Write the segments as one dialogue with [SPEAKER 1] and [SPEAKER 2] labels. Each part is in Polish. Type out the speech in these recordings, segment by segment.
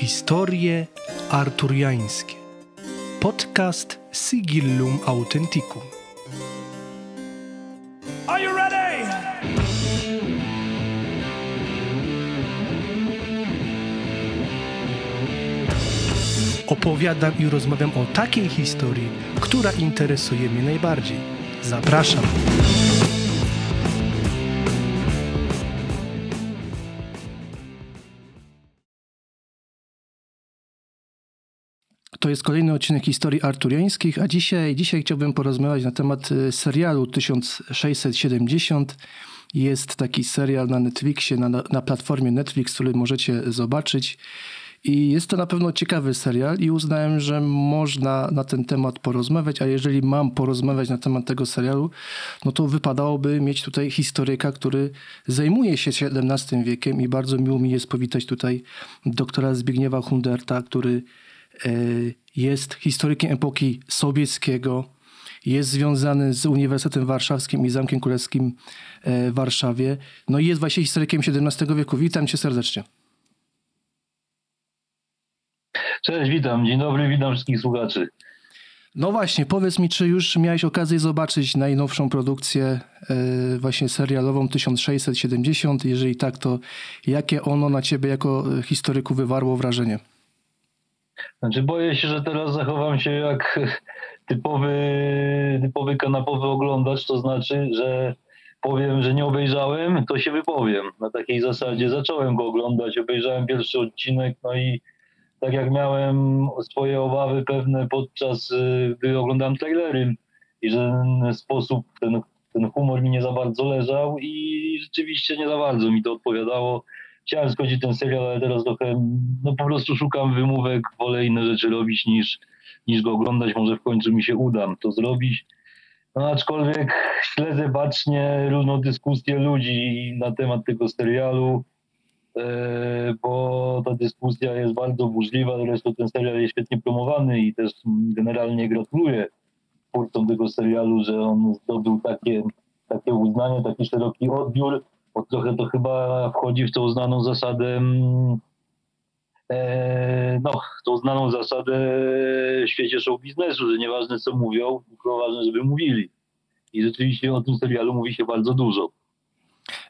[SPEAKER 1] Historie arturiańskie. Podcast Sigillum Authenticum.
[SPEAKER 2] Are you ready?
[SPEAKER 1] Opowiadam i rozmawiam o takiej historii, która interesuje mnie najbardziej. Zapraszam. To jest kolejny odcinek historii arturiańskich, a dzisiaj, dzisiaj chciałbym porozmawiać na temat y, serialu 1670. Jest taki serial na Netflixie, na, na platformie Netflix, który możecie zobaczyć. I jest to na pewno ciekawy serial i uznałem, że można na ten temat porozmawiać, a jeżeli mam porozmawiać na temat tego serialu, no to wypadałoby mieć tutaj historyka, który zajmuje się XVII wiekiem i bardzo miło mi jest powitać tutaj doktora Zbigniewa Hunderta, który jest historykiem epoki sowieckiego, jest związany z Uniwersytetem Warszawskim i Zamkiem Królewskim e, w Warszawie. No i jest właśnie historykiem XVII wieku. Witam cię serdecznie.
[SPEAKER 3] Cześć, witam. Dzień dobry, witam wszystkich słuchaczy.
[SPEAKER 1] No właśnie, powiedz mi, czy już miałeś okazję zobaczyć najnowszą produkcję e, właśnie serialową 1670? Jeżeli tak, to jakie ono na ciebie jako historyku wywarło wrażenie?
[SPEAKER 3] Znaczy boję się, że teraz zachowam się jak typowy, typowy kanapowy oglądacz, to znaczy, że powiem, że nie obejrzałem, to się wypowiem. Na takiej zasadzie zacząłem go oglądać, obejrzałem pierwszy odcinek, no i tak jak miałem swoje obawy pewne podczas, y, gdy oglądałem trailery i że ten sposób, ten, ten humor mi nie za bardzo leżał i rzeczywiście nie za bardzo mi to odpowiadało. Chciałem skończyć ten serial, ale teraz trochę, no po prostu szukam wymówek, wolę inne rzeczy robić niż, niż go oglądać. Może w końcu mi się uda to zrobić. No aczkolwiek śledzę bacznie różną dyskusję ludzi na temat tego serialu. E, bo ta dyskusja jest bardzo burzliwa, zresztą ten serial jest świetnie promowany i też generalnie gratuluję twórcom tego serialu, że on zdobył takie, takie uznanie, taki szeroki odbiór, bo trochę to chyba wchodzi w tą znaną zasadę mm, e, no, tą znaną zasadę w świecie show biznesu, że nieważne co mówią, tylko ważne, żeby mówili. I rzeczywiście o tym serialu mówi się bardzo dużo.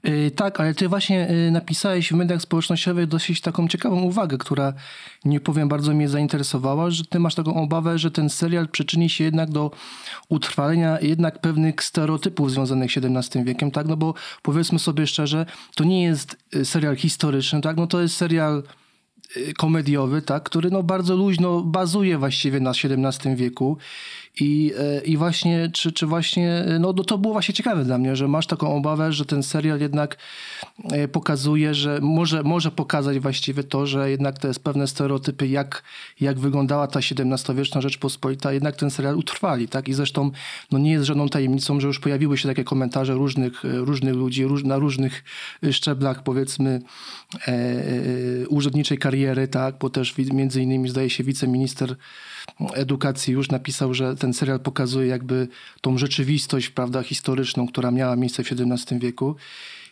[SPEAKER 1] Yy, tak, ale ty właśnie yy, napisałeś w mediach społecznościowych dosyć taką ciekawą uwagę, która nie powiem bardzo mnie zainteresowała, że ty masz taką obawę, że ten serial przyczyni się jednak do utrwalenia jednak pewnych stereotypów związanych z XVII wiekiem, tak? No bo powiedzmy sobie szczerze, to nie jest y, serial historyczny, tak? No to jest serial y, komediowy, tak, który no bardzo luźno bazuje właściwie na XVII wieku i, e, i właśnie, czy, czy właśnie, e, no to było właśnie ciekawe dla mnie, że masz taką obawę, że ten serial jednak e, pokazuje, że może, może pokazać właściwie to, że jednak to jest pewne stereotypy, jak, jak wyglądała ta XVII-wieczna Rzeczpospolita, jednak ten serial utrwali, tak? I zresztą no nie jest żadną tajemnicą, że już pojawiły się takie komentarze różnych, różnych ludzi róż, na różnych szczeblach, powiedzmy, e, urzędniczej kariery, tak? Bo też między innymi zdaje się wiceminister edukacji już napisał, że ten serial pokazuje jakby tą rzeczywistość, prawda, historyczną, która miała miejsce w XVII wieku.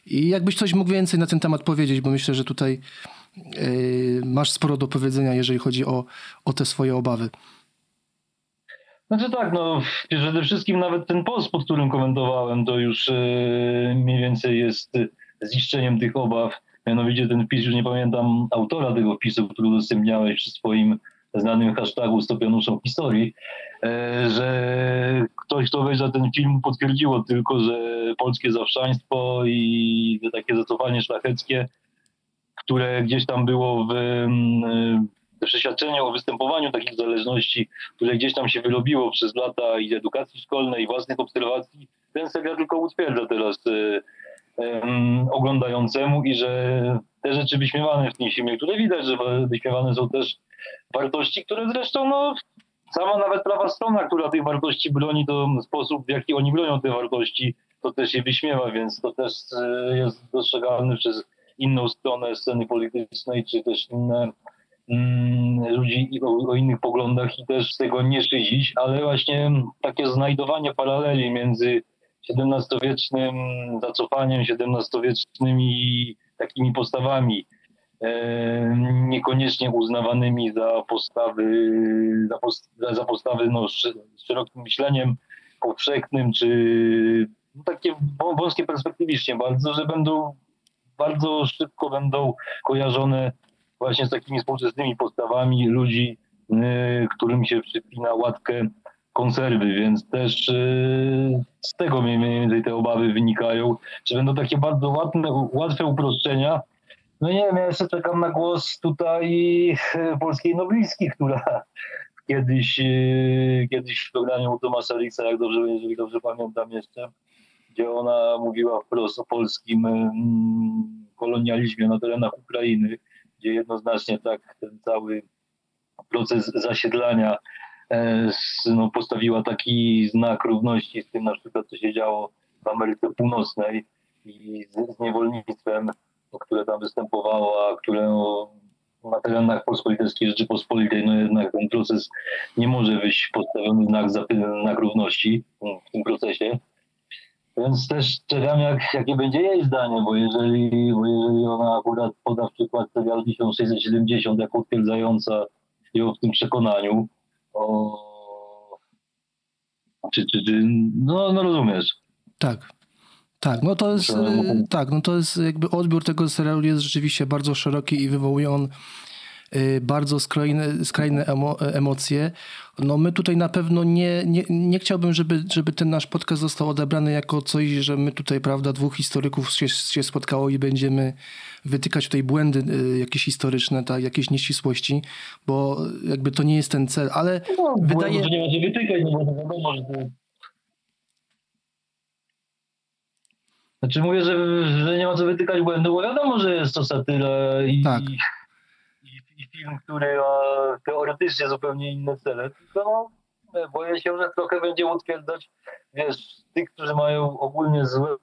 [SPEAKER 1] I jakbyś coś mógł więcej na ten temat powiedzieć, bo myślę, że tutaj yy, masz sporo do powiedzenia, jeżeli chodzi o, o te swoje obawy.
[SPEAKER 3] Znaczy tak, no przede wszystkim nawet ten post, pod którym komentowałem, to już yy, mniej więcej jest ziszczeniem tych obaw. Mianowicie ten wpis, już nie pamiętam autora tego wpisu, który udostępniałeś przy swoim znanym hashtagu Stopionuszą historii, e, że ktoś, kto obejrzał ten film, potwierdziło tylko, że polskie zawszaństwo i takie zacofanie szlacheckie, które gdzieś tam było w mm, przeświadczenie o występowaniu takich zależności, które gdzieś tam się wyrobiło przez lata i edukacji szkolnej, i własnych obserwacji, ten serial tylko utwierdza teraz oglądającemu i że te rzeczy wyśmiewane w tym filmie, które widać, że wyśmiewane są też wartości, które zresztą no, sama nawet prawa strona, która tych wartości broni, to sposób w jaki oni bronią te wartości, to też je wyśmiewa, więc to też e, jest dostrzegalne przez inną stronę sceny politycznej, czy też inne mm, ludzi o, o, innych poglądach i też z tego nie szydzić, ale właśnie takie znajdowanie paraleli między XVII-wiecznym zacofaniem, XVII-wiecznymi takimi postawami e, niekoniecznie uznawanymi za postawy, za, post, za postawy no, z szerokim myśleniem powszechnym, czy no, takie wąskie perspektywicznie bardzo, że będą bardzo szybko będą kojarzone właśnie z takimi współczesnymi postawami ludzi, y, którym się przypina łatkę konserwy, więc też y, z tego mniej więcej te obawy wynikają, że będą takie bardzo łatwe, łatwe uproszczenia. No nie wiem, ja jeszcze czekam na głos tutaj y, polskiej noblistki, która kiedyś, kiedyś w programie u Tomasza Rixa, jak dobrze, jeżeli dobrze pamiętam jeszcze, gdzie ona mówiła wprost o polskim mm, kolonializmie na terenach Ukrainy, gdzie jednoznacznie tak ten cały proces zasiedlania e, no, postawiła taki znak równości z tym na przykład, co się działo w Ameryce Północnej i z, z niewolnictwem, które tam występowało, a które no, na terenach Polsko-Litewskiej Rzeczypospolitej, no jednak ten proces nie może być postawiony znak, znak równości w tym procesie. Więc też czekam, jak, jakie będzie jej zdanie, bo jeżeli, bo jeżeli ona akurat poda przykład serial 1670 jako utwierdzająca ją w tym przekonaniu, o, czy, czy, czy no, no rozumiesz.
[SPEAKER 1] Tak. Tak, no to jest, tak, no to jest jakby odbiór tego serialu jest rzeczywiście bardzo szeroki i wywołuje on Y, bardzo skrajne, skrajne emo, emocje. No my tutaj na pewno nie, nie, nie chciałbym, żeby, żeby ten nasz podcast został odebrany jako coś, że my tutaj, prawda, dwóch historyków się, się spotkało i będziemy wytykać tutaj błędy y, jakieś historyczne, tak, jakieś nieścisłości, bo jakby to nie jest ten cel, ale
[SPEAKER 3] no, wydaje... nie ma co wytykać, no bo wiadomo, że. Znaczy mówię, że, że nie ma co wytykać błędu, bo wiadomo, że jest to satyra i... Tak film, który ma teoretycznie zupełnie inne cele, tylko no, boję się, że trochę będzie utwierdzać, wiesz, tych, którzy mają ogólnie złe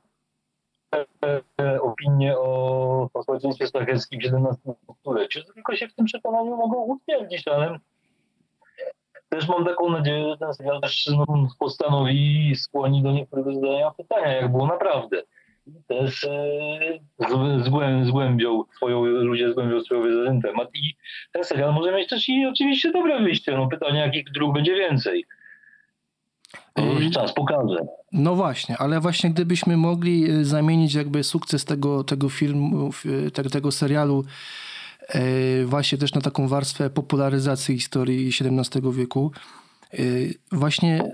[SPEAKER 3] opinie o, o społeczeństwie szlacheckim w XVII stuleciu, tylko się w tym przekonaniu mogą utwierdzić, ale też mam taką nadzieję, że ten serial też no, postanowi skłoni do niektórych zadania pytania, jak było naprawdę też e, zgłębią swoją, ludzie zgłębią swoją wiedzę ten temat i ten serial może mieć też i oczywiście dobre wyjście. No pytanie, jakich dróg będzie więcej. Już czas pokaże.
[SPEAKER 1] No właśnie, ale właśnie gdybyśmy mogli y, zamienić jakby sukces tego, tego filmu, tego, tego serialu właśnie też na taką warstwę popularyzacji historii XVII wieku, właśnie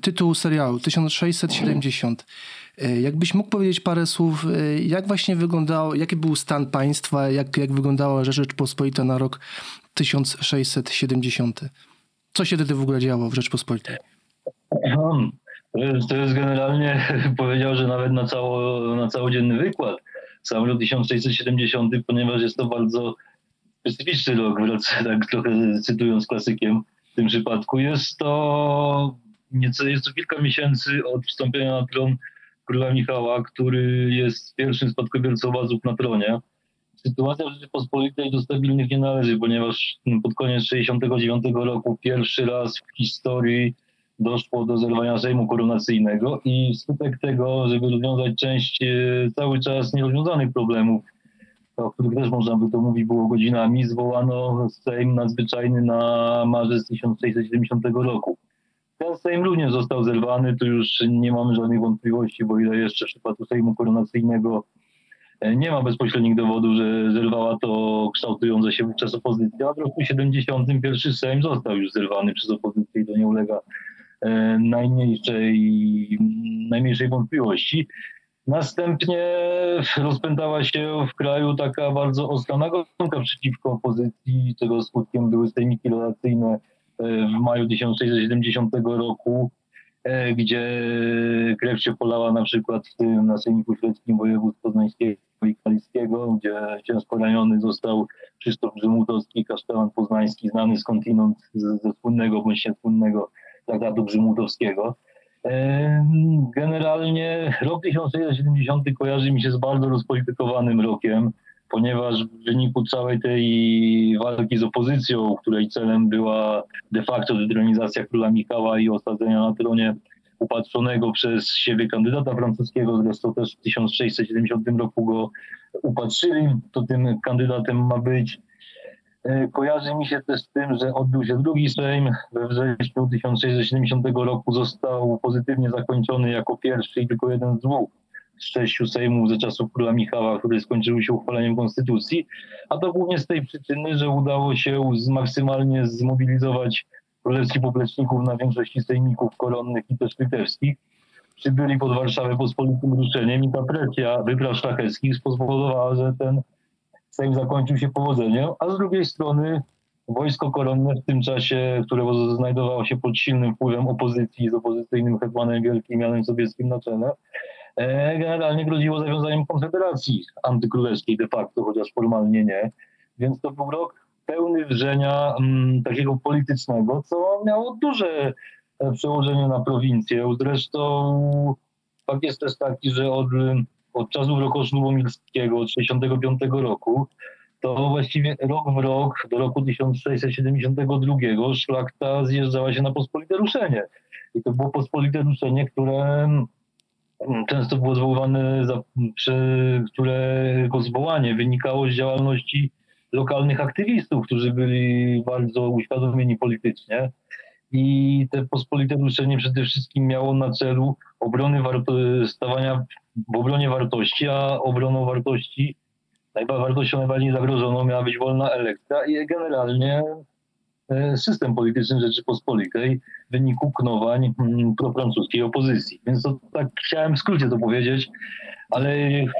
[SPEAKER 1] tytuł serialu 1670 E, jakbyś mógł powiedzieć parę słów, e, jak właśnie wyglądało, jaki był stan państwa, jak, jak wyglądała Rzeczpospolita na rok 1670? Co się wtedy w ogóle działo w Rzeczpospolitej?
[SPEAKER 3] To jest, to jest generalnie, powiedział, że nawet na, cało, na całodzienny wykład. Sam rok 1670, ponieważ jest to bardzo specyficzny rok, tak trochę cytując klasykiem w tym przypadku, jest to nieco, jest to kilka miesięcy od wstąpienia na tron króla Michała, który jest pierwszym spadkobiercą wazów na tronie. Sytuacja w Rzeczypospolitej do stabilnych nie należy, ponieważ pod koniec 1969 roku pierwszy raz w historii doszło do zerwania Sejmu koronacyjnego i wskutek tego, żeby rozwiązać część e, cały czas nierozwiązanych problemów, o których też można by to mówić było godzinami, zwołano Sejm nadzwyczajny na marzec 1670 roku. Sejm również został zerwany, tu już nie mamy żadnych wątpliwości, bo ile jeszcze w przypadku Sejmu koronacyjnego e, nie ma bezpośrednich dowodów, że zerwała to kształtująca się wówczas opozycja. W roku 70 pierwszy Sejm został już zerwany przez opozycję i to nie ulega e, najmniejszej, najmniejszej wątpliwości. Następnie rozpętała się w kraju taka bardzo ostra nagonka przeciwko opozycji, czego skutkiem były sejmiki relacyjne w maju 1670 roku, e, gdzie krew się polała na przykład w tym naczelniku szwedzkim województw poznańskiego i kaliskiego, gdzie ciężko raniony został Krzysztof Grzymutowski, kasztelan poznański, znany skądinąd ze słynnego bądź niesłynnego traktatu Grzymutowskiego. E, generalnie rok 1670 kojarzy mi się z bardzo rozpolitykowanym rokiem ponieważ w wyniku całej tej walki z opozycją, której celem była de facto detronizacja króla Michała i osadzenia na tronie upatrzonego przez siebie kandydata francuskiego, zresztą też w 1670 roku go upatrzyli, to tym kandydatem ma być. E, kojarzy mi się też z tym, że odbył się drugi Sejm. We wrześniu 1670 roku został pozytywnie zakończony jako pierwszy i tylko jeden z dwóch sześciu Sejmów ze czasów króla Michała, które skończyły się uchwaleniem konstytucji. A to głównie z tej przyczyny, że udało się maksymalnie zmobilizować królewskich popleczników na większości sejmików koronnych i też litewskich. Przybyli pod Warszawę pospolitym ruszeniem i ta presja wypraw szlacheckich spowodowała, że ten Sejm zakończył się powodzeniem, a z drugiej strony wojsko koronne w tym czasie, które znajdowało się pod silnym wpływem opozycji z opozycyjnym hetmanem Wielkim Janem Sobieskim na czele, generalnie groziło zawiązaniem konfederacji antykrólewskiej de facto, chociaż formalnie nie. Więc to był rok pełny wrzenia m, mm, takiego politycznego, co miało duże e, przełożenie na prowincję. Zresztą fakt jest też taki, że od od czasów roku od 65 roku, to właściwie rok w rok, do roku 1672 szlachta zjeżdżała się na pospolite ruszenie. I to było pospolite ruszenie, które często było zwoływane, za, przy, którego zwołanie wynikało z działalności lokalnych aktywistów, którzy byli bardzo uświadomieni politycznie. I te pospolite ruszenie przede wszystkim miało na celu obrony stawania w obronie wartości, a obroną wartości, wartością najbardziej zagrożoną miała być wolna elektra i generalnie system polityczny Rzeczypospolitej w wyniku knowań mm, profrancuskiej opozycji. Więc to tak chciałem w skrócie to powiedzieć, ale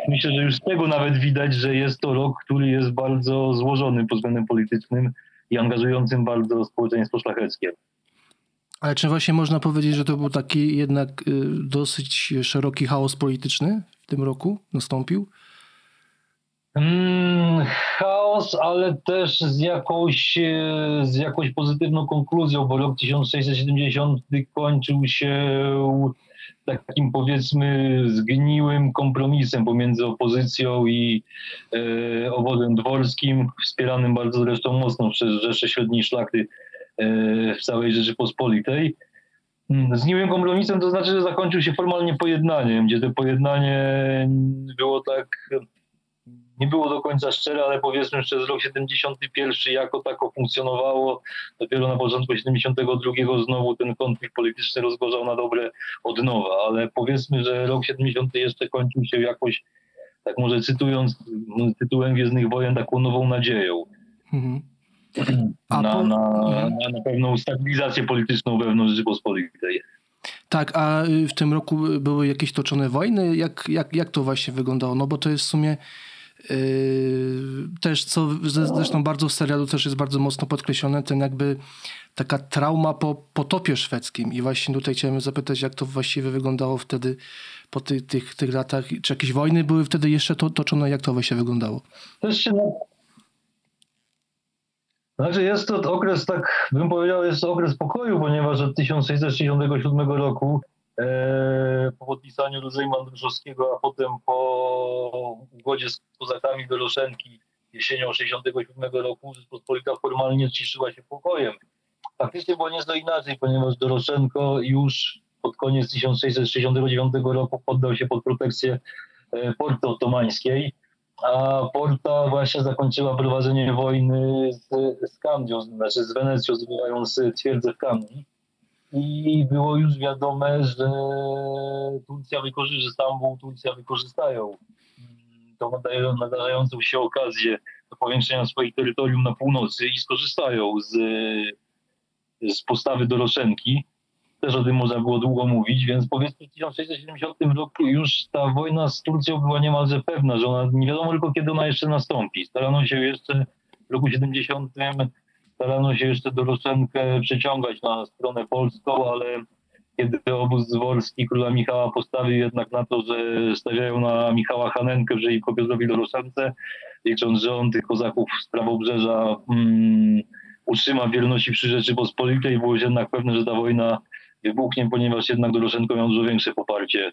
[SPEAKER 3] myślę, że już z tego nawet widać, że jest to rok, który jest bardzo złożony pod względem politycznym i angażującym bardzo społeczeństwo szlacheckie.
[SPEAKER 1] Ale czy właśnie można powiedzieć, że to był taki jednak y, dosyć szeroki chaos polityczny w tym roku nastąpił?
[SPEAKER 3] Hmm, chaos, ale też z jakąś, e, z jakąś pozytywną konkluzją, bo rok 1670 kończył się takim powiedzmy zgniłym kompromisem pomiędzy opozycją i e, obozem dworskim, wspieranym bardzo zresztą mocno przez Rzeszę Średniej Szlachty E, w całej Rzeczypospolitej. Mm, z niłym kompromisem to znaczy, że zakończył się formalnie pojednaniem, gdzie to pojednanie było tak, nie było do końca szczere, ale powiedzmy przez rok 71 jako tako funkcjonowało. Dopiero na początku 72 znowu ten konflikt polityczny rozgorzał na dobre od nowa, ale powiedzmy, że rok 70 jeszcze kończył się jakoś, tak może cytując tytułem Gwiezdnych Wojen, taką nową nadzieją. Mhm na, po... na, na, pewną stabilizację polityczną wewnątrz Rzeczypospolitej.
[SPEAKER 1] Tak, a y, w tym roku były jakieś toczone wojny? Jak, jak, jak to właśnie wyglądało? No bo to jest w sumie też, co zresztą bardzo w serialu też jest bardzo mocno podkreślone, ten jakby taka trauma po potopie szwedzkim. I właśnie tutaj chciałem zapytać, jak to właściwie wyglądało wtedy po tych, tych, tych latach. Czy jakieś wojny były wtedy jeszcze to, toczone? Jak to właśnie wyglądało?
[SPEAKER 3] Znaczy jest to okres, tak bym powiedział, jest to okres pokoju, ponieważ od 1667 roku po podpisaniu rozejmu Andruszowskiego, a potem po ugodzie z kozakami Doroszenki jesienią 67 roku Rzeczpospolita formalnie ciszyła się pokojem. Faktycznie było nieco inaczej, ponieważ Doroszenko już pod koniec 1669 roku poddał się pod protekcję e, Porty Otomańskiej a Porta właśnie zakończyła prowadzenie wojny z, z Kandią, znaczy z Wenecją, zdobywając twierdzę w Kandii. I było już wiadome, że Turcja wykorzysta, Stambuł Turcja wykorzystają tą nadarzającą się okazję do powiększenia swoich terytorium na północy i skorzystają z, z postawy Doroszenki też o tym można było długo mówić, więc powiedzmy w 1670 roku już ta wojna z Turcją była niemalże pewna, że ona nie wiadomo tylko kiedy ona jeszcze nastąpi. Starano się jeszcze w roku 70 starano się jeszcze Doroszenkę przeciągać na stronę polską, ale kiedy obóz dworski króla Michała postawił jednak na to, że stawiają na Michała Hanenkę, że i Kopiozowi Doroszence, licząc, że on tych kozaków z prawobrzeża mm, utrzyma wierności przy Rzeczypospolitej, było jednak pewne, że ta wojna wybuchnie, ponieważ jednak Doroszenko miał dużo większe poparcie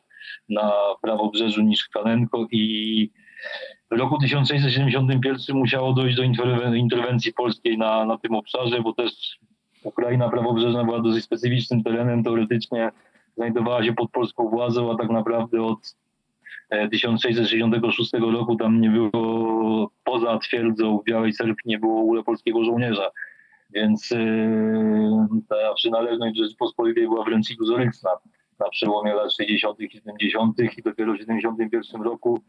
[SPEAKER 3] na prawobrzeżu niż Kanenko i w roku 1671 musiało dojść do interwencji polskiej na, na tym obszarze, bo też Ukraina prawobrzeżna była dosyć specyficznym terenem. Teoretycznie znajdowała się pod polską władzą, a tak naprawdę od 1666 roku tam nie było, poza twierdzą w Białej Cerkwi nie było ogóle polskiego żołnierza. Więc ta przynależność Rzeczypospolitej była wręcz iluzoryczna na przełomie lat 60. i 70. i dopiero w 71 roku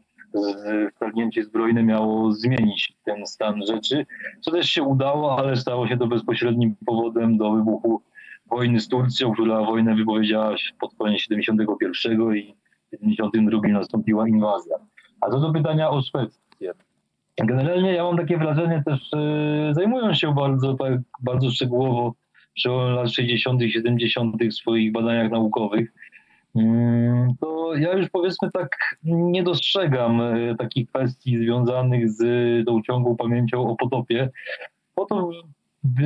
[SPEAKER 3] wtargnięcie zbrojne miało zmienić ten stan rzeczy, co też się udało, ale stało się to bezpośrednim powodem do wybuchu wojny z Turcją, która wojnę wypowiedziała pod koniec 71 i w 72 nastąpiła inwazja. A co do pytania o Szwecję. Generalnie ja mam takie wrażenie też, e, zajmując się bardzo, bardzo szczegółowo przełomem lat 60. i 70. w swoich badaniach naukowych, mm, to ja już powiedzmy tak nie dostrzegam e, takich kwestii związanych z tą ciągłą pamięcią o potopie. Potop,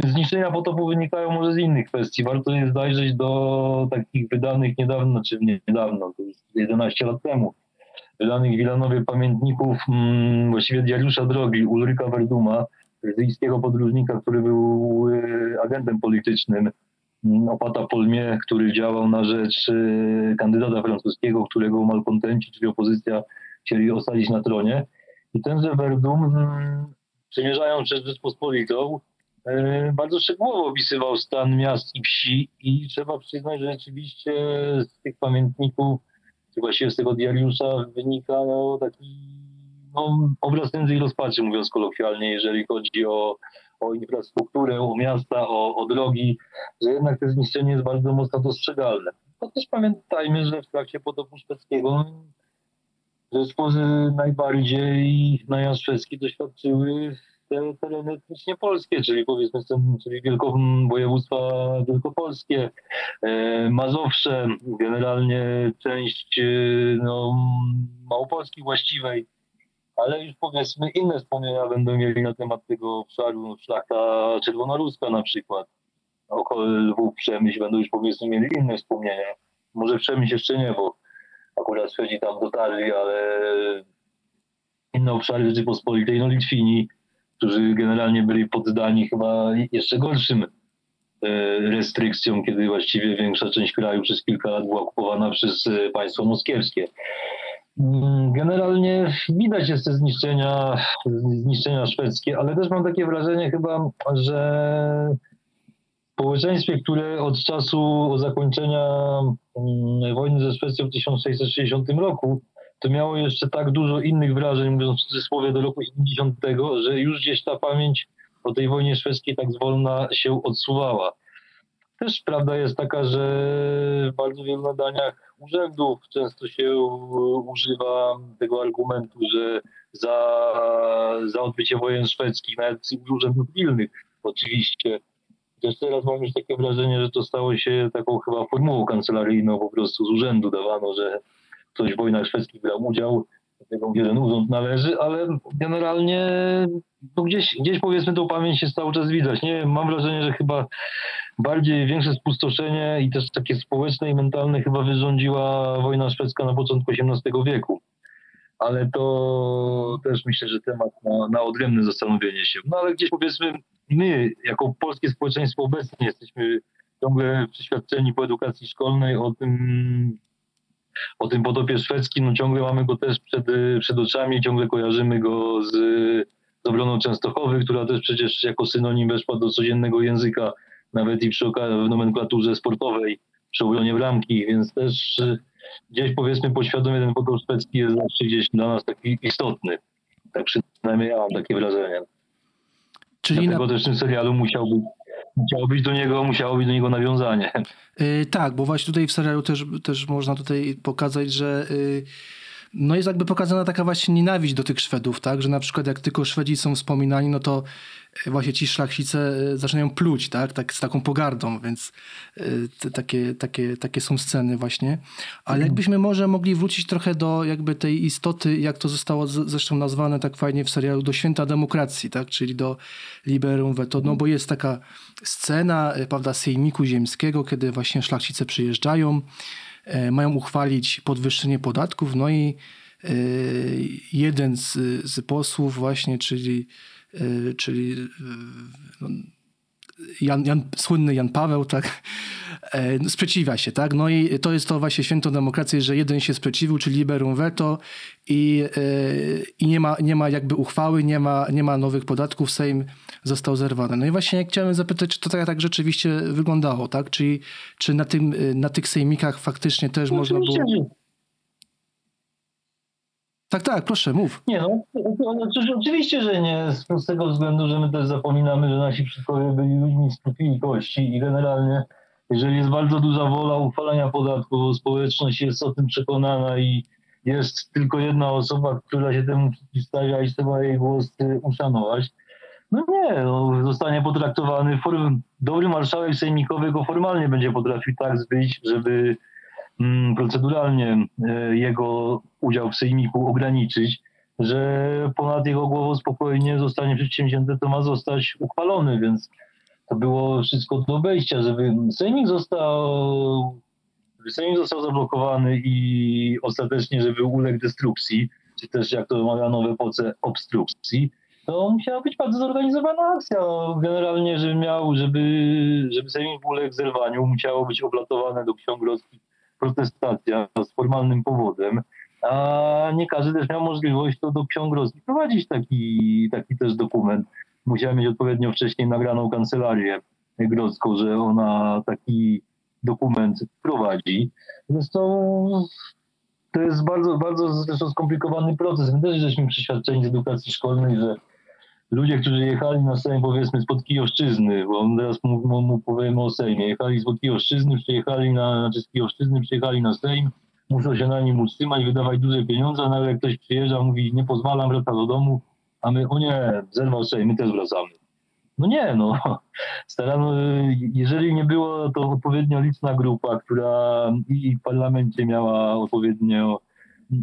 [SPEAKER 3] zniszczenia potopu wynikają może z innych kwestii. Warto jest zajrzeć do takich wydanych niedawno, czy nie niedawno, to już 11 lat temu, wydanych w Wilanowie pamiętników mm, właściwie diariusza drogi Ulryka Verduma, brytyjskiego podróżnika, który był e, agentem politycznym mm, opata Polmie, który działał na rzecz e, kandydata francuskiego, którego malkontenci, czyli opozycja chcieli osadzić na tronie. I tenże Verdum, mm, przemierzając przez Rzeczpospolitą, e, bardzo szczegółowo opisywał stan miast i wsi i trzeba przyznać, że rzeczywiście z tych pamiętników, czy właściwie z tego diariusza wynika no, taki no, obraz nędzy i rozpaczy, mówiąc kolokwialnie, jeżeli chodzi o, o infrastrukturę, o miasta, o, o drogi, że jednak to zniszczenie jest bardzo mocno dostrzegalne. To też pamiętajmy, że w trakcie potopu szwedzkiego zespoły najbardziej najazd szwedzki doświadczyły te tereny etnicznie polskie, czyli powiedzmy czyli wielko, województwa wielkopolskie, e, Mazowsze, generalnie część e, no, Małopolski właściwej, ale już powiedzmy inne wspomnienia będą mieli na temat tego obszaru, szlachta czerwonoruska na przykład, około Lwów, Przemyśl, będą już powiedzmy mieli inne wspomnienia. Może Przemyśl jeszcze nie, bo akurat Szwedzi tam dotarli, ale inne obszary Rzeczypospolitej, no Litwini, którzy generalnie byli poddani chyba jeszcze gorszym e, restrykcjom, kiedy właściwie większa część kraju przez kilka lat była okupowana przez e, państwo moskiewskie. Mm, generalnie widać jest te zniszczenia, zniszczenia szwedzkie, ale też mam takie wrażenie chyba, że w społeczeństwie, które od czasu zakończenia mm, wojny ze Szwecją w 1660 roku, to miało jeszcze tak dużo innych wrażeń, mówiąc w cudzysłowie do roku 70, że już gdzieś ta pamięć o tej wojnie szwedzkiej tak zwolna się odsuwała. Też prawda jest taka, że w bardzo wielu nadaniach urzędów często się używa tego argumentu, że za, za odbycie wojen szwedzkich, nawet urzędów pilnych oczywiście. Też teraz mam już takie wrażenie, że to stało się taką chyba formułą kancelaryjną, po prostu z urzędu. Dawano, że ktoś w wojnach szwedzkich brał udział, tego jeden urząd należy, ale generalnie no gdzieś, gdzieś powiedzmy tą pamięć jest cały czas widać. Nie mam wrażenie, że chyba bardziej większe spustoszenie i też takie społeczne i mentalne chyba wyrządziła wojna szwedzka na początku XVIII wieku. Ale to też myślę, że temat na, na odrębne zastanowienie się. No ale gdzieś powiedzmy my, jako polskie społeczeństwo obecnie jesteśmy ciągle przeświadczeni po edukacji szkolnej o tym, o tym potopie szwedzkim, no ciągle mamy go też przed, przed oczami, ciągle kojarzymy go z, z obroną Częstochowy, która też przecież jako synonim weszła do codziennego języka nawet i przy w nomenklaturze sportowej, przy obronie bramki, więc też y, gdzieś powiedzmy podświadomie ten fotbal szwedzki jest zawsze gdzieś dla nas taki istotny. Tak przynajmniej ja mam takie wrażenie. Czyli Dlatego na... też w tym serialu musiał być Musiało być do niego, musiało być do niego nawiązanie.
[SPEAKER 1] Yy, tak, bo właśnie tutaj w serialu też, też można tutaj pokazać, że yy, no jest jakby pokazana taka właśnie nienawiść do tych Szwedów, tak, że na przykład jak tylko Szwedzi są wspominani, no to właśnie ci szlachcice e, zaczynają pluć, tak, tak z taką pogardą, więc e, te, takie, takie, takie są sceny właśnie. Ale mhm. jakbyśmy może mogli wrócić trochę do jakby tej istoty, jak to zostało zresztą nazwane tak fajnie w serialu, do święta demokracji, tak, czyli do liberum veto, no bo jest taka scena, e, prawda, sejmiku ziemskiego, kiedy właśnie szlachcice przyjeżdżają, mają uchwalić podwyższenie podatków, no i jeden z, z posłów właśnie, czyli Y, czyli no, Jan, Jan, słynny Jan Paweł, tak, e, sprzeciwia się, tak? No i to jest to właśnie święto demokracji, że jeden się sprzeciwił, czyli liberum veto i, e, i nie, ma, nie ma jakby uchwały, nie ma, nie ma nowych podatków, Sejm został zerwany. No i właśnie chciałem zapytać, czy to tak, tak rzeczywiście wyglądało, tak? Czy, czy na, tym, na tych sejmikach faktycznie też można było... Tak, tak, proszę, mów.
[SPEAKER 3] Nie no, oczywiście, że nie, z tego względu, że my też zapominamy, że nasi przodkowie byli ludźmi z krwi i kości i generalnie, jeżeli jest bardzo duża wola uchwalania podatków, społeczność jest o tym przekonana i jest tylko jedna osoba, która się temu przeciwstawia i trzeba jej głos y, uszanować, no nie, no, zostanie potraktowany, dobry marszałek sejmikowy go formalnie będzie potrafił tak zbyć, żeby proceduralnie e, jego udział w sejmiku ograniczyć, że ponad jego głową spokojnie zostanie przedsięwzięte, to ma zostać uchwalony, więc to było wszystko do obejścia, żeby sejmik został, sejmik został zablokowany i ostatecznie, żeby uległ destrukcji, czy też jak to mawiano w epoce obstrukcji, to musiała być bardzo zorganizowana akcja. Generalnie, żeby miał, żeby, żeby Sejmik uległ zerwaniu, musiało być oblatowane do ksiąg protestacja z formalnym powodem, a nie każdy też miał możliwość to do ksiąg prowadzić taki, taki też dokument. Musiała mieć odpowiednio wcześniej nagraną kancelarię grodzką, że ona taki dokument prowadzi. Zresztą to jest bardzo, bardzo zresztą skomplikowany proces. My też jesteśmy przeświadczeni z edukacji szkolnej, że ludzie, którzy jechali na Sejm, powiedzmy, spod Kijowszczyzny, bo teraz mu, mu, mu powiemy o Sejmie, jechali spod Kijowszczyzny, przyjechali na, znaczy z Kijowszczyzny przyjechali na Sejm, muszą się na nim utrzymać, wydawać duże pieniądze, nawet jak ktoś przyjeżdża, mówi, nie pozwalam, wraca do domu, a my, o nie, zerwał Sejm, my też wracamy. No nie, no. Starano, jeżeli nie było to odpowiednio liczna grupa, która i w parlamencie miała odpowiednio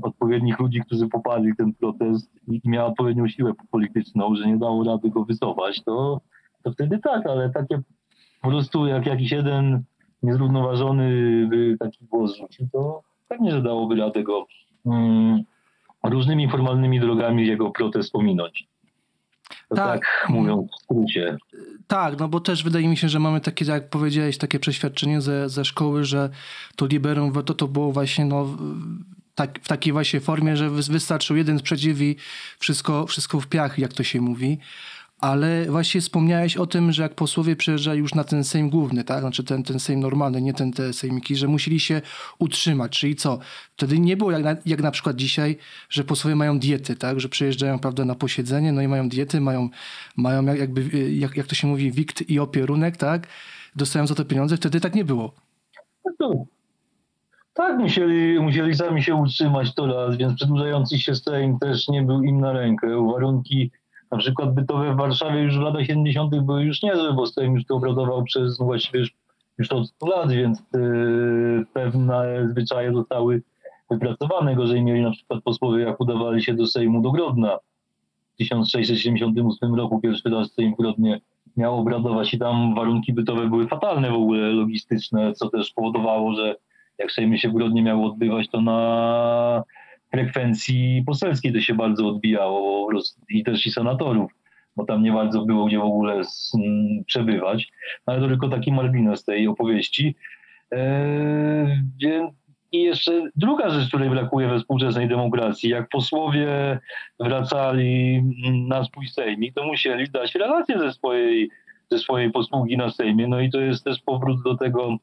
[SPEAKER 3] odpowiednich ludzi, którzy poparli ten protest i miała odpowiednią siłę polityczną, że nie dało rady go wycofać, to, to wtedy tak, ale takie po prostu jak jakiś jeden niezrównoważony by taki głos rzucił, to pewnie, że dałoby radę go um, różnymi formalnymi drogami jego protest pominąć. To tak, tak mówiąc w skrócie.
[SPEAKER 1] Tak, no bo też wydaje mi się, że mamy takie, jak powiedziałeś, takie przeświadczenie ze, ze szkoły, że to liberum veto to było właśnie no, tak, w takiej właśnie formie, że wystarczył jeden sprzeciw i wszystko, wszystko w piach, jak to się mówi. Ale właśnie wspomniałeś o tym, że jak posłowie przyjeżdżali już na ten Sejm główny, tak? Znaczy ten, ten Sejm normalny, nie ten te Sejmiki, że musieli się utrzymać. Czyli co? Wtedy nie było jak na, jak na przykład dzisiaj, że posłowie mają diety, tak? Że przyjeżdżają, prawda, na posiedzenie, no i mają diety, mają, mają jakby, jak, jak to się mówi, wikt i opierunek, tak? Dostają za to pieniądze. Wtedy tak nie było.
[SPEAKER 3] No tak, musieli, musieli sami się utrzymać to raz, więc przedłużający się Sejm też nie był im na rękę. Warunki na przykład bytowe w Warszawie już w latach 70. były już niezłe, bo Sejm już to obradował przez no właściwie już, już od 100 lat, więc yy, pewne zwyczaje zostały wypracowane. Gorzej mieli na przykład posłowie, jak udawali się do Sejmu do Grodna. W 1678 roku pierwszy raz Sejm w Grodnie miał obradować i tam warunki bytowe były fatalne w ogóle, logistyczne, co też powodowało, że jak Sejmy się w miało odbywać, to na frekwencji poselskiej to się bardzo odbijało i też i senatorów, bo tam nie bardzo było gdzie w ogóle przebywać. Ale to tylko taki margines tej opowieści. Eee, i jeszcze druga rzecz, której brakuje we współczesnej demokracji. Jak posłowie wracali na swój sejmik, to musieli dać relację ze swojej, ze swojej posługi na sejmie. No i to jest też powrót do tego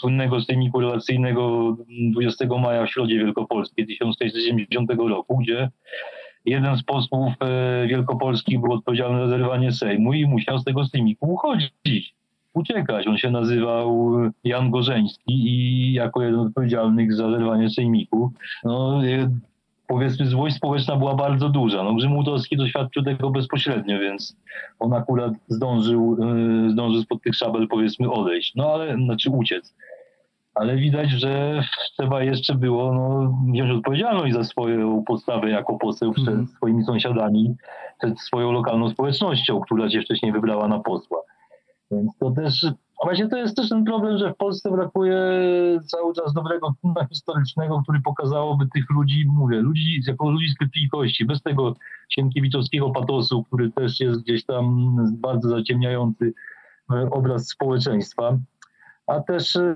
[SPEAKER 3] słynnego sejmiku relacyjnego 20 maja w Środzie Wielkopolskiej 1670 roku, gdzie jeden z posłów e, wielkopolskich był odpowiedzialny za zerwanie Sejmu i musiał z tego sejmiku uchodzić, uciekać. On się nazywał Jan Gorzeński i jako jeden z odpowiedzialnych za zerwanie Sejmiku, no, e, powiedzmy złość społeczna była bardzo duża. No, Grzymutowski doświadczył tego bezpośrednio, więc on akurat zdążył, yy, zdążył spod tych szabel powiedzmy odejść, no ale znaczy uciec. Ale widać, że trzeba jeszcze było no, wziąć odpowiedzialność za swoją postawę jako poseł przed mm. swoimi sąsiadami, przed swoją lokalną społecznością, która się wcześniej wybrała na posła. Więc to też Właśnie to jest też ten problem, że w Polsce brakuje cały czas dobrego filmu historycznego, który pokazałoby tych ludzi, mówię, ludzi jako ludzi z krwi i kości, bez tego sienkiewiczowskiego patosu, który też jest gdzieś tam bardzo zaciemniający e, obraz społeczeństwa. a też e,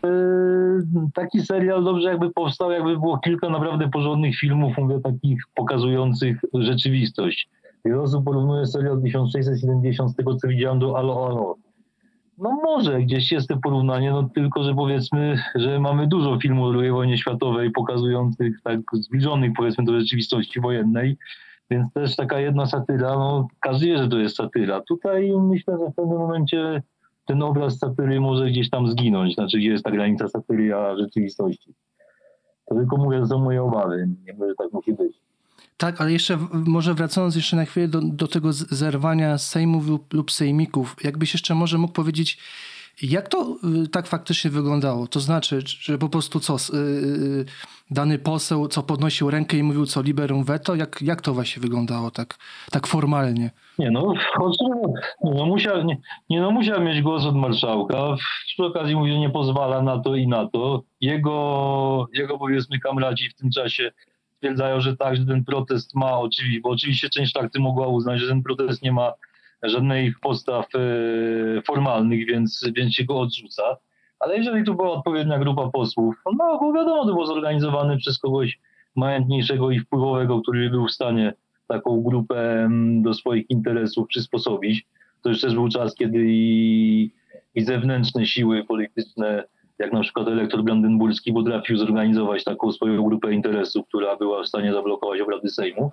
[SPEAKER 3] taki serial dobrze jakby powstał, jakby było kilka naprawdę porządnych filmów, mówię, takich pokazujących rzeczywistość. Wiele osób porównuje serial 1670 z tego, co widziałem, do Alo Alo. No może gdzieś jest to porównanie, no tylko, że powiedzmy, że mamy dużo filmów o II wojnie światowej pokazujących tak zbliżonych powiedzmy do rzeczywistości wojennej, więc też taka jedna satyra, no każdy wie, że to jest satyra. Tutaj myślę, że w pewnym momencie ten obraz satyry może gdzieś tam zginąć, znaczy gdzie jest ta granica satyry a rzeczywistości. To tylko mówię, że są moje obawy, nie wiem, że tak musi być.
[SPEAKER 1] Tak, ale jeszcze może wracając jeszcze na chwilę do, do tego zerwania sejmów lub, lub sejmików, jakbyś jeszcze może mógł powiedzieć, jak to y, tak faktycznie wyglądało? To znaczy, że po prostu co, y, y, dany poseł, co podnosił rękę i mówił co liberum veto? Jak, jak to właśnie wyglądało tak, tak formalnie?
[SPEAKER 3] Nie no, no musiał, nie, nie no, musiał mieć głos od marszałka. Przy okazji mówił, nie pozwala na to i na to. Jego, jego powiedzmy kamraci w tym czasie stwierdzają, że tak, że ten protest ma oczywiście, bo oczywiście część szlachty mogła uznać, że ten protest nie ma żadnych postaw e, formalnych, więc, więc się go odrzuca. Ale jeżeli tu była odpowiednia grupa posłów, no bo wiadomo, to było zorganizowane przez kogoś majątniejszego i wpływowego, który był w stanie taką grupę mm, do swoich interesów przysposobić. To już też był czas, kiedy i, i zewnętrzne siły polityczne jak na przykład elektor brandenburski potrafił zorganizować taką swoją grupę interesów, która była w stanie zablokować obrady Sejmu.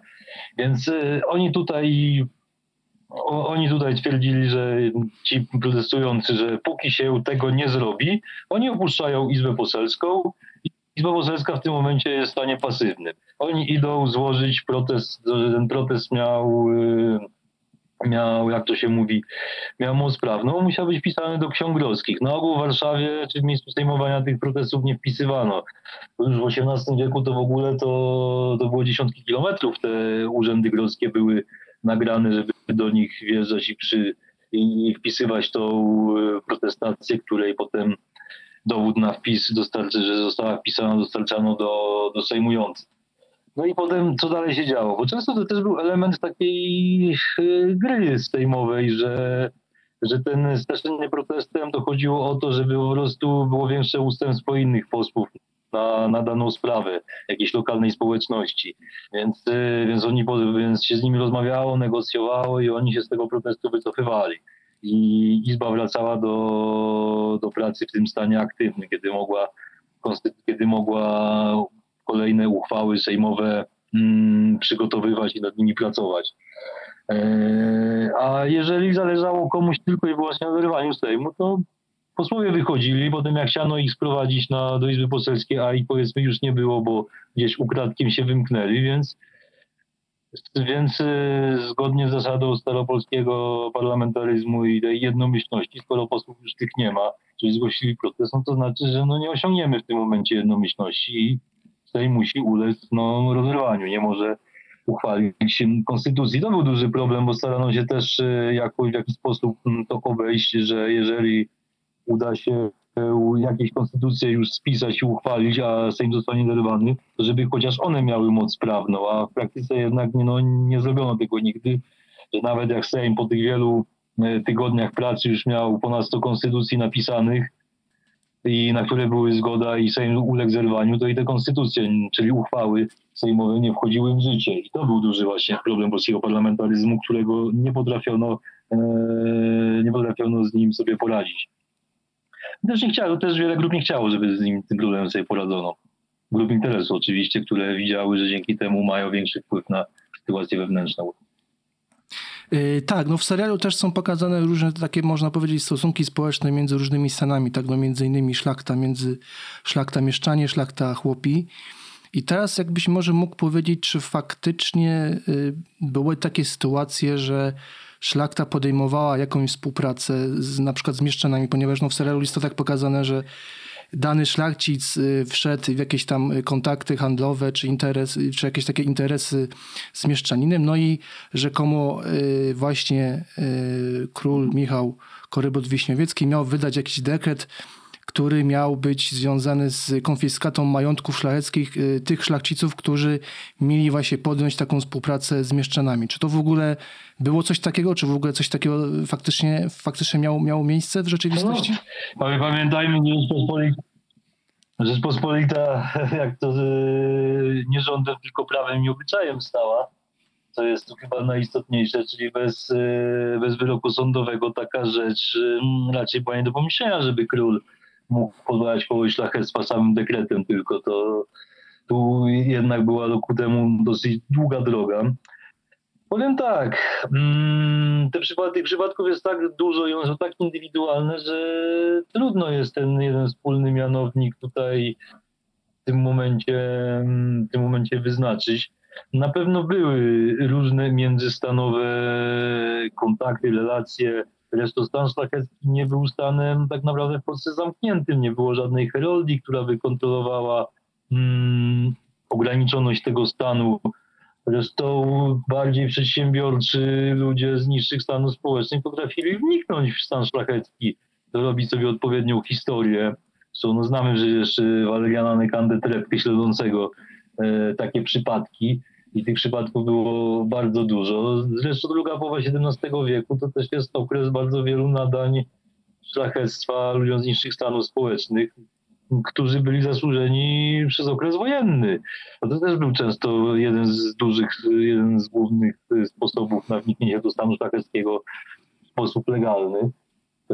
[SPEAKER 3] Więc y, oni tutaj oni tutaj twierdzili, że ci protestujący, że póki się tego nie zrobi, oni opuszczają Izbę Poselską. Izba Poselska w tym momencie jest w stanie pasywnym. Oni idą złożyć protest, że ten protest miał y, miał, jak to się mówi, miał moc prawną, musiał być wpisany do ksiąg grodzkich. Na ogół w Warszawie czy w miejscu zdejmowania tych protestów nie wpisywano. Już w XVIII wieku to w ogóle to, to było dziesiątki kilometrów te urzędy grodzkie były nagrane, żeby do nich wjeżdżać i, przy, i wpisywać tą e, protestację, której potem dowód na wpis, dostarczy, że została wpisana, dostarczano do, do sejmujących. No i potem co dalej się działo? Bo często to też był element takiej y, gry sejmowej, że, że ten straszenie protestem to chodziło o to, żeby po prostu było większe ustępstwo innych posłów na, na daną sprawę jakiejś lokalnej społeczności. Więc, y, więc, oni, więc się z nimi rozmawiało, negocjowało i oni się z tego protestu wycofywali. I Izba wracała do, do pracy w tym stanie aktywnym, kiedy mogła, kiedy mogła kolejne uchwały sejmowe mm, przygotowywać i nad nimi pracować. E, a jeżeli zależało komuś tylko i wyłącznie na zerwaniu Sejmu, to posłowie wychodzili, potem jak chciano ich sprowadzić na, do Izby Poselskiej, a ich powiedzmy już nie było, bo gdzieś ukradkiem się wymknęli, więc, więc e, zgodnie z zasadą staropolskiego parlamentaryzmu i tej jednomyślności, skoro posłów już tych nie ma, czyli zgłosili protest, no to znaczy, że no nie osiągniemy w tym momencie jednomyślności Sejm musi ulec no, rozerwaniu, nie może uchwalić konstytucji. To był duży problem, bo starano się też e, jakoś, w jakiś sposób mm, to obejść, że jeżeli uda się e, jakieś konstytucje już spisać i uchwalić, a Sejm zostanie zerwany, to żeby chociaż one miały moc prawną, a w praktyce jednak nie, no, nie zrobiono tego nigdy, że nawet jak Sejm po tych wielu e, tygodniach pracy już miał ponad 100 konstytucji napisanych, i na które były zgoda i Sejm uległ zerwaniu, to i te konstytucje, czyli uchwały sejmowe nie wchodziły w życie. I to był duży właśnie problem polskiego parlamentaryzmu, którego nie potrafiono, e, nie potrafiono z nim sobie poradzić. Też nie chciało, też wiele grup nie chciało, żeby z nim tym problemem sobie poradzono. Grup interesu oczywiście, które widziały, że dzięki temu mają większy wpływ na sytuację wewnętrzną.
[SPEAKER 1] Yy, tak, no w serialu też są pokazane różne takie, można powiedzieć, stosunki społeczne między różnymi scenami, tak, no między innymi szlachta, między szlachta mieszczanie, szlachta chłopi. I teraz jakbyś może mógł powiedzieć, czy faktycznie yy, były takie sytuacje, że szlachta podejmowała jakąś współpracę z, na przykład z mieszczanami, ponieważ no w serialu jest to tak pokazane, że dany szlachcic y, wszedł w jakieś tam kontakty handlowe, czy, interes, czy jakieś takie interesy z mieszczaninem, no i rzekomo y, właśnie y, król Michał Korybut Wiśniowiecki miał wydać jakiś dekret, który miał być związany z konfiskatą majątków szlacheckich y, tych szlachciców, którzy mieli właśnie podjąć taką współpracę z mieszczanami. Czy to w ogóle było coś takiego, czy w ogóle coś takiego faktycznie, faktycznie miało, miało miejsce w rzeczywistości?
[SPEAKER 3] No, pamiętajmy, Rzeczpospolita, Rzeczpospolita jak to y, nie rządem, tylko prawem i obyczajem stała co jest tu chyba najistotniejsze, czyli bez, y, bez wyroku sądowego taka rzecz raczej była nie do pomyślenia, żeby król mógł pozwalać kogoś szlachectwa samym dekretem, tylko to tu jednak była ku temu dosyć długa droga. Powiem tak, mm, te przypadki, tych przypadków jest tak dużo i one są tak indywidualne, że trudno jest ten jeden wspólny mianownik tutaj w tym momencie, w tym momencie wyznaczyć. Na pewno były różne międzystanowe kontakty, relacje. Zresztą stan szlachecki nie był stanem tak naprawdę w Polsce zamkniętym. Nie było żadnej heroldii, która by kontrolowała mm, ograniczoność tego stanu. Zresztą bardziej przedsiębiorczy ludzie z niższych stanów społecznych potrafili wniknąć w stan szlachecki, dorobić sobie odpowiednią historię. So, no znamy przecież Waleriana Nekandę Trepkę śledzącego E, takie przypadki i tych przypadków było bardzo dużo. Zresztą druga połowa XVII wieku to też jest okres bardzo wielu nadań szlachectwa ludziom z niższych stanów społecznych, którzy byli zasłużeni przez okres wojenny. A to też był często jeden z dużych, jeden z głównych sposobów na wniknięcie do stanu szlacheckiego w sposób legalny.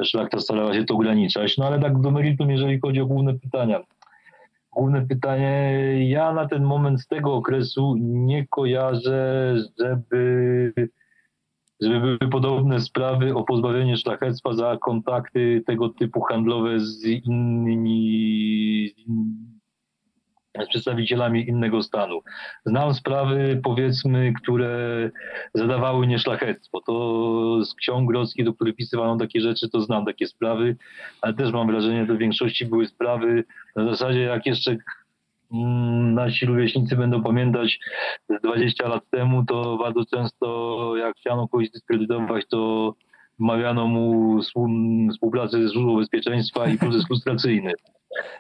[SPEAKER 3] Szlachta starała się to ograniczać. No ale tak do meritum, jeżeli chodzi o główne pytania główne pytanie. Ja na ten moment z tego okresu nie kojarzę, żeby, żeby były podobne sprawy o pozbawienie szlachectwa za kontakty tego typu handlowe z innymi, z innymi z przedstawicielami innego stanu. Znam sprawy, powiedzmy, które zadawały nieszlachectwo. To z ksiąg grodzkich, do których pisywano takie rzeczy, to znam takie sprawy, ale też mam wrażenie, że w większości były sprawy na zasadzie, jak jeszcze mm, nasi rówieśnicy będą pamiętać 20 lat temu, to bardzo często jak chciano kogoś dyskredytować, to wmawiano mu współpracę z Służbą Bezpieczeństwa i proces lustracyjny.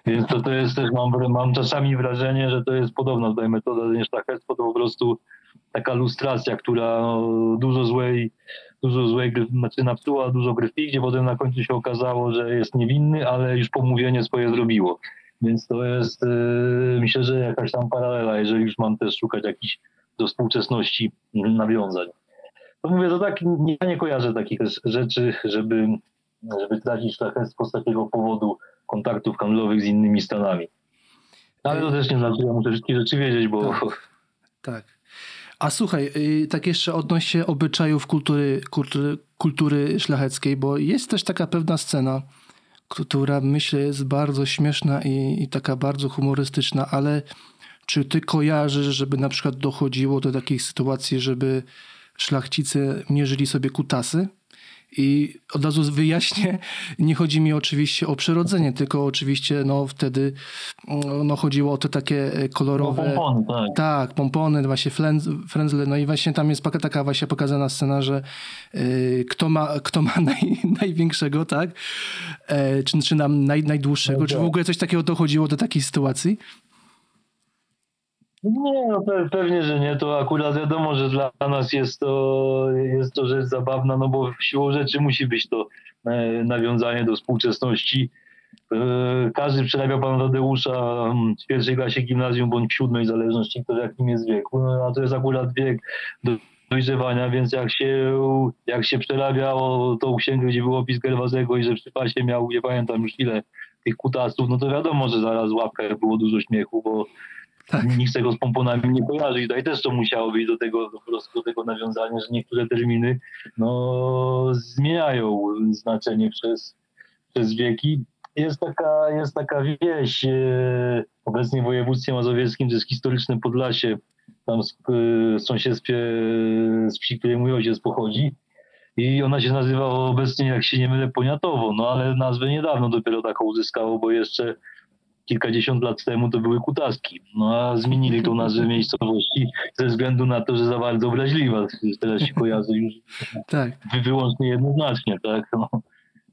[SPEAKER 3] Więc to, to jest też, mam, mam czasami wrażenie, że to jest podobna tutaj metoda niż szlachectwo, to po prostu taka lustracja, która no, dużo złej, dużo złej znaczy napsuła dużo krwi, gdzie potem na końcu się okazało, że jest niewinny, ale już pomówienie swoje zrobiło. Więc to jest, yy, myślę, że jakaś tam paralela, jeżeli już mam też szukać jakichś do współczesności nawiązań. To mówię, to tak, ja nie kojarzę takich rzeczy, żeby, żeby tracić szlachectwo z takiego powodu, kontaktów handlowych z innymi stanami. Ale to też nie znaczy, ja muszę wszystkie rzeczy wiedzieć, bo...
[SPEAKER 1] Tak. tak. A słuchaj, y, tak jeszcze odnośnie obyczajów kultury, kultury, kultury szlacheckiej, bo jest też taka pewna scena, która myślę jest bardzo śmieszna i, i taka bardzo humorystyczna, ale czy ty kojarzysz, żeby na przykład dochodziło do takich sytuacji, żeby szlachcice mierzyli sobie kutasy? I od razu wyjaśnię, nie chodzi mi oczywiście o przyrodzenie, tylko oczywiście no, wtedy no, chodziło o te takie e, kolorowe...
[SPEAKER 3] No, pompony, tak.
[SPEAKER 1] Tak, pompony, właśnie frędzle. No i właśnie tam jest taka właśnie pokazana scena, że y, kto ma, kto ma naj, największego, tak? E, czy, czy nam naj, najdłuższego? No, czy w ogóle coś takiego dochodziło do takiej sytuacji?
[SPEAKER 3] Nie, no pewnie, że nie. To akurat wiadomo, że dla nas jest to, jest to rzecz zabawna, no bo siłą rzeczy musi być to e, nawiązanie do współczesności. E, każdy przerabiał pana Tadeusza w pierwszej klasie gimnazjum bądź w siódmej, w zależności kto jakim jest wieku. No, a to jest akurat wiek do dojrzewania, więc jak się, jak się przerabiało tą księgę, gdzie był opis Gerwazego i że przy pasie miał, nie pamiętam już ile tych kutasów, no to wiadomo, że zaraz w łapkach było dużo śmiechu, bo tak. nikt tego z pomponami nie kojarzy i tutaj też to musiało być do tego, po prostu do tego nawiązania, że niektóre terminy no, zmieniają znaczenie przez, przez wieki. Jest taka, jest taka wieś e, obecnie w województwie mazowieckim, to jest historyczne Podlasie, tam w sąsiedztwie z wsi, której mój ojciec pochodzi. I ona się nazywa obecnie, jak się nie mylę, Poniatowo, no ale nazwę niedawno dopiero taką uzyskało, bo jeszcze kilkadziesiąt lat temu to były kutaski. No a zmienili tą nazwę miejscowości ze względu na to, że za bardzo obraźliwa. Teraz się kojarzy już tak. wyłącznie jednoznacznie, tak? No.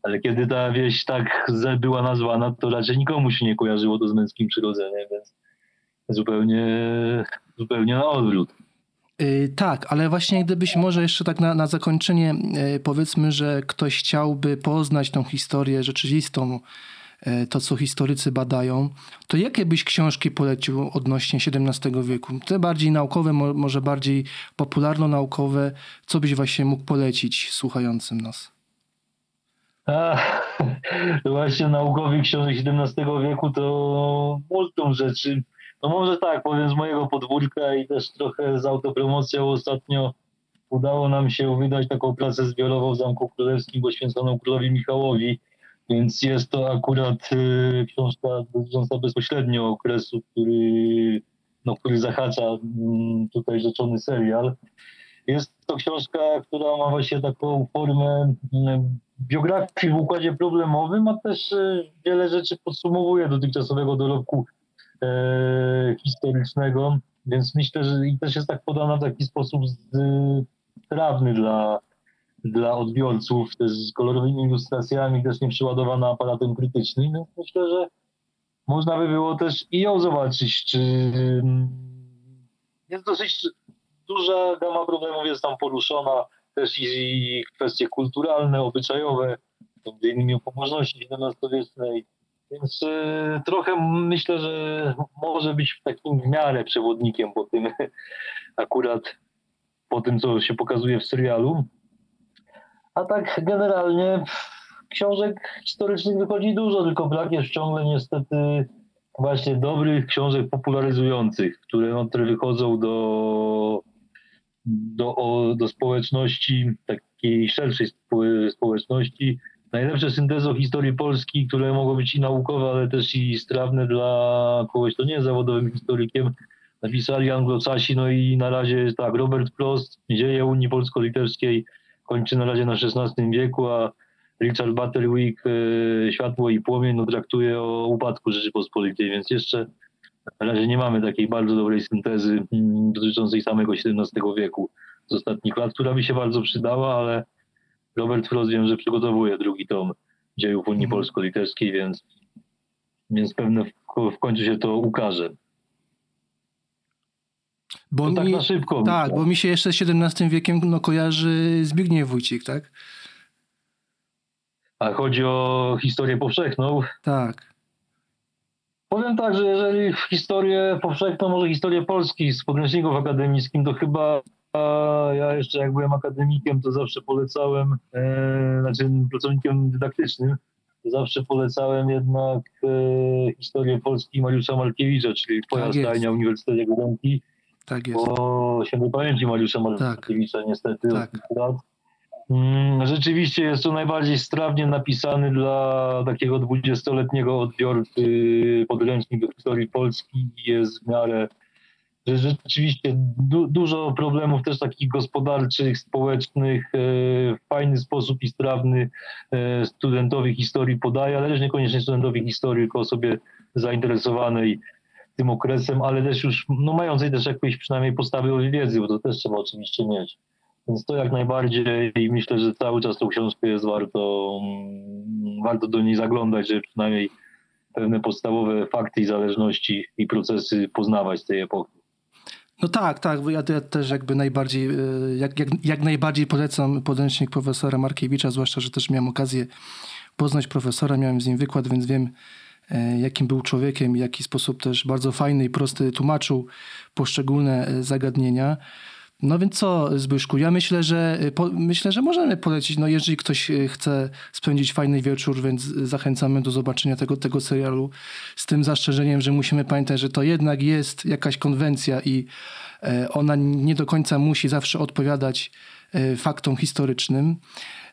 [SPEAKER 3] Ale kiedy ta wieś tak była nazwana, to raczej nikomu się nie kojarzyło to z męskim przyrodzeniem, więc zupełnie, zupełnie na odwrót.
[SPEAKER 1] Y, tak, ale właśnie gdybyś może jeszcze tak na, na zakończenie y, powiedzmy, że ktoś chciałby poznać tą historię rzeczywistą, to co historycy badają, to jakie byś książki polecił odnośnie XVII wieku? Te bardziej naukowe, mo, może bardziej popularno-naukowe, co byś właśnie mógł polecić słuchającym nas?
[SPEAKER 3] A, właśnie naukowych książek XVII wieku to multum rzeczy. No może tak, powiem z mojego podwórka i też trochę z autopromocją ostatnio udało nam się wydać taką pracę zbiorową w Zamku Królewskim poświęconą królowi Michałowi, więc jest to akurat y, książka dotycząca bezpośrednio okresu, który, no, który zahacza mm, tutaj rzeczony serial. Jest to książka, która ma właśnie taką formę mm, biografii w układzie problemowym, a też e, wiele rzeczy podsumowuje dotychczasowego dorobku e, historycznego, więc myślę, że i też jest tak podana w taki sposób strawny dla, dla odbiorców, też z kolorowymi ilustracjami, też nie przeładowana aparatem krytycznym, więc myślę, że można by było też i ją zobaczyć, czy mm, jest dosyć duża gama problemów jest tam poruszona, też i, kwestie kulturalne, obyczajowe, między innymi o pobożności XVII-wiecznej. Więc e, trochę myślę, że może być takim w miarę przewodnikiem po tym, akurat po tym, co się pokazuje w serialu. A tak generalnie książek historycznych wychodzi dużo, tylko brak jest ciągle niestety właśnie dobrych książek popularyzujących, które, no, które wychodzą do do, o, do społeczności, takiej szerszej spo- społeczności. Najlepsze syntezo historii Polski, które mogą być i naukowe, ale też i strawne dla kogoś, kto nie jest zawodowym historykiem. Napisali Anglocasi, no i na razie jest tak, Robert Frost, Dzieje Unii Polsko-Litewskiej, kończy na razie na XVI wieku, a Richard Butterwick, e, Światło i Płomień, no traktuje o upadku Rzeczypospolitej, więc jeszcze na razie nie mamy takiej bardzo dobrej syntezy mm, dotyczącej samego XVII wieku z ostatnich lat, która by się bardzo przydała, ale Robert Frost wiem, że przygotowuje drugi tom dziejów Unii
[SPEAKER 1] Mhm.
[SPEAKER 3] Polsko-Litewskiej, więc, więc pewnie w, w końcu się to ukaże.
[SPEAKER 1] Bo
[SPEAKER 3] To tak
[SPEAKER 1] mi,
[SPEAKER 3] na szybko.
[SPEAKER 1] tak, bo mi się jeszcze z XVII wiekiem no, kojarzy Zbigniew Wójcik, tak?
[SPEAKER 3] A chodzi o historię powszechną.
[SPEAKER 1] Tak.
[SPEAKER 3] Powiem tak, że jeżeli historię powszechną, może historię Polski z podręczników akademickim, to chyba ja jeszcze jak byłem akademikiem, to zawsze polecałem, e, znaczy pracownikiem dydaktycznym, to zawsze polecałem jednak e, historię Polski Mariusza Markiewicza, czyli twoja
[SPEAKER 1] Tak
[SPEAKER 3] stajnia Uniwersytetu Jagiellonki,
[SPEAKER 1] Tak jest.
[SPEAKER 3] o świętej pamięci Mariusza Markiewicza niestety
[SPEAKER 1] Tak.
[SPEAKER 3] od kilku lat. Mm, Rzeczywiście jest to najbardziej strawnie napisany dla takiego dwudziestoletniego odbiorcy podręcznik do historii Polski jest w miarę, że rzeczywiście du- dużo problemów też takich gospodarczych, społecznych e, w fajny sposób i strawny e, studentowi historii podaje, ale też niekoniecznie studentowi historii, tylko osobie zainteresowanej tym okresem, ale też już no, mającej też jakieś przynajmniej podstawy wiedzy, bo to też trzeba oczywiście mieć. Więc to jak najbardziej i myślę, że cały czas tą książkę jest warto, mm, warto do niej zaglądać, żeby przynajmniej pewne podstawowe fakty i zależności i procesy poznawać z tej epoki.
[SPEAKER 1] No tak, tak. Ja, ja też jakby najbardziej, e, jak, jak, jak najbardziej polecam podręcznik profesora Markiewicza, zwłaszcza, że też miałem okazję poznać profesora, miałem z nim wykład, więc wiem, jakim był człowiekiem i w jaki sposób też bardzo fajny i prosty tłumaczył poszczególne e, zagadnienia. No więc co, Zbyszku, ja myślę, że e, po, myślę, że możemy polecić, no jeżeli ktoś e, chce spędzić fajny wieczór, więc zachęcamy do zobaczenia tego, tego serialu z tym zastrzeżeniem, że musimy pamiętać, że to jednak jest jakaś konwencja i e, ona nie do końca musi zawsze odpowiadać e, faktom historycznym.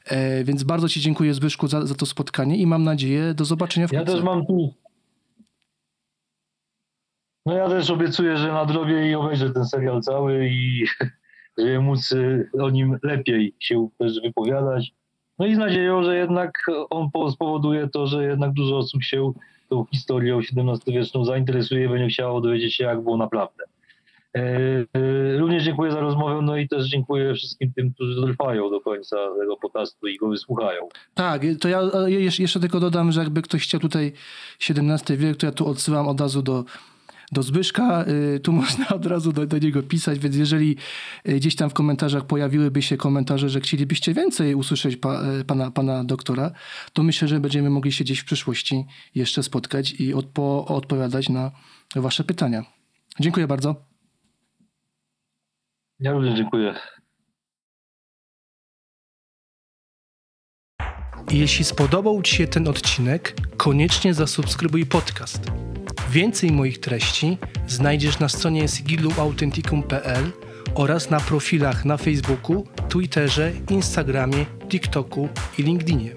[SPEAKER 1] E, Więc bardzo Ci dziękuję, Zbyszku, za, za to spotkanie i mam nadzieję do zobaczenia
[SPEAKER 3] Ja
[SPEAKER 1] wkrótce.
[SPEAKER 3] też mam tu. No ja też obiecuję, że nadrobię i obejrzę ten serial cały i żeby móc y, o nim lepiej się też wypowiadać. No i z nadzieją, że jednak on po- spowoduje to, że jednak dużo osób się tą historią XVII-wieczną zainteresuje i będzie chciało dowiedzieć się, jak było naprawdę. E, e, Również dziękuję za rozmowę, no i też dziękuję wszystkim tym, którzy trwają do końca tego podcastu i go wysłuchają.
[SPEAKER 1] Tak, to ja e, jeszcze tylko dodam, że jakby ktoś chciał tutaj XVII wiek, to ja tu odsyłam od razu do, do Zbyszka. Tu można od razu do, do niego pisać, więc jeżeli gdzieś tam w komentarzach pojawiłyby się komentarze, że chcielibyście więcej usłyszeć pa, pana, pana doktora, to myślę, że będziemy mogli się gdzieś w przyszłości jeszcze spotkać i odpo, odpowiadać na wasze pytania. Dziękuję bardzo.
[SPEAKER 3] Ja również dziękuję.
[SPEAKER 1] Jeśli spodobał Ci się ten odcinek, koniecznie zasubskrybuj podcast. Więcej moich treści znajdziesz na stronie sigiluauthenticum.pl oraz na profilach na Facebooku, Twitterze, Instagramie, TikToku i LinkedInie.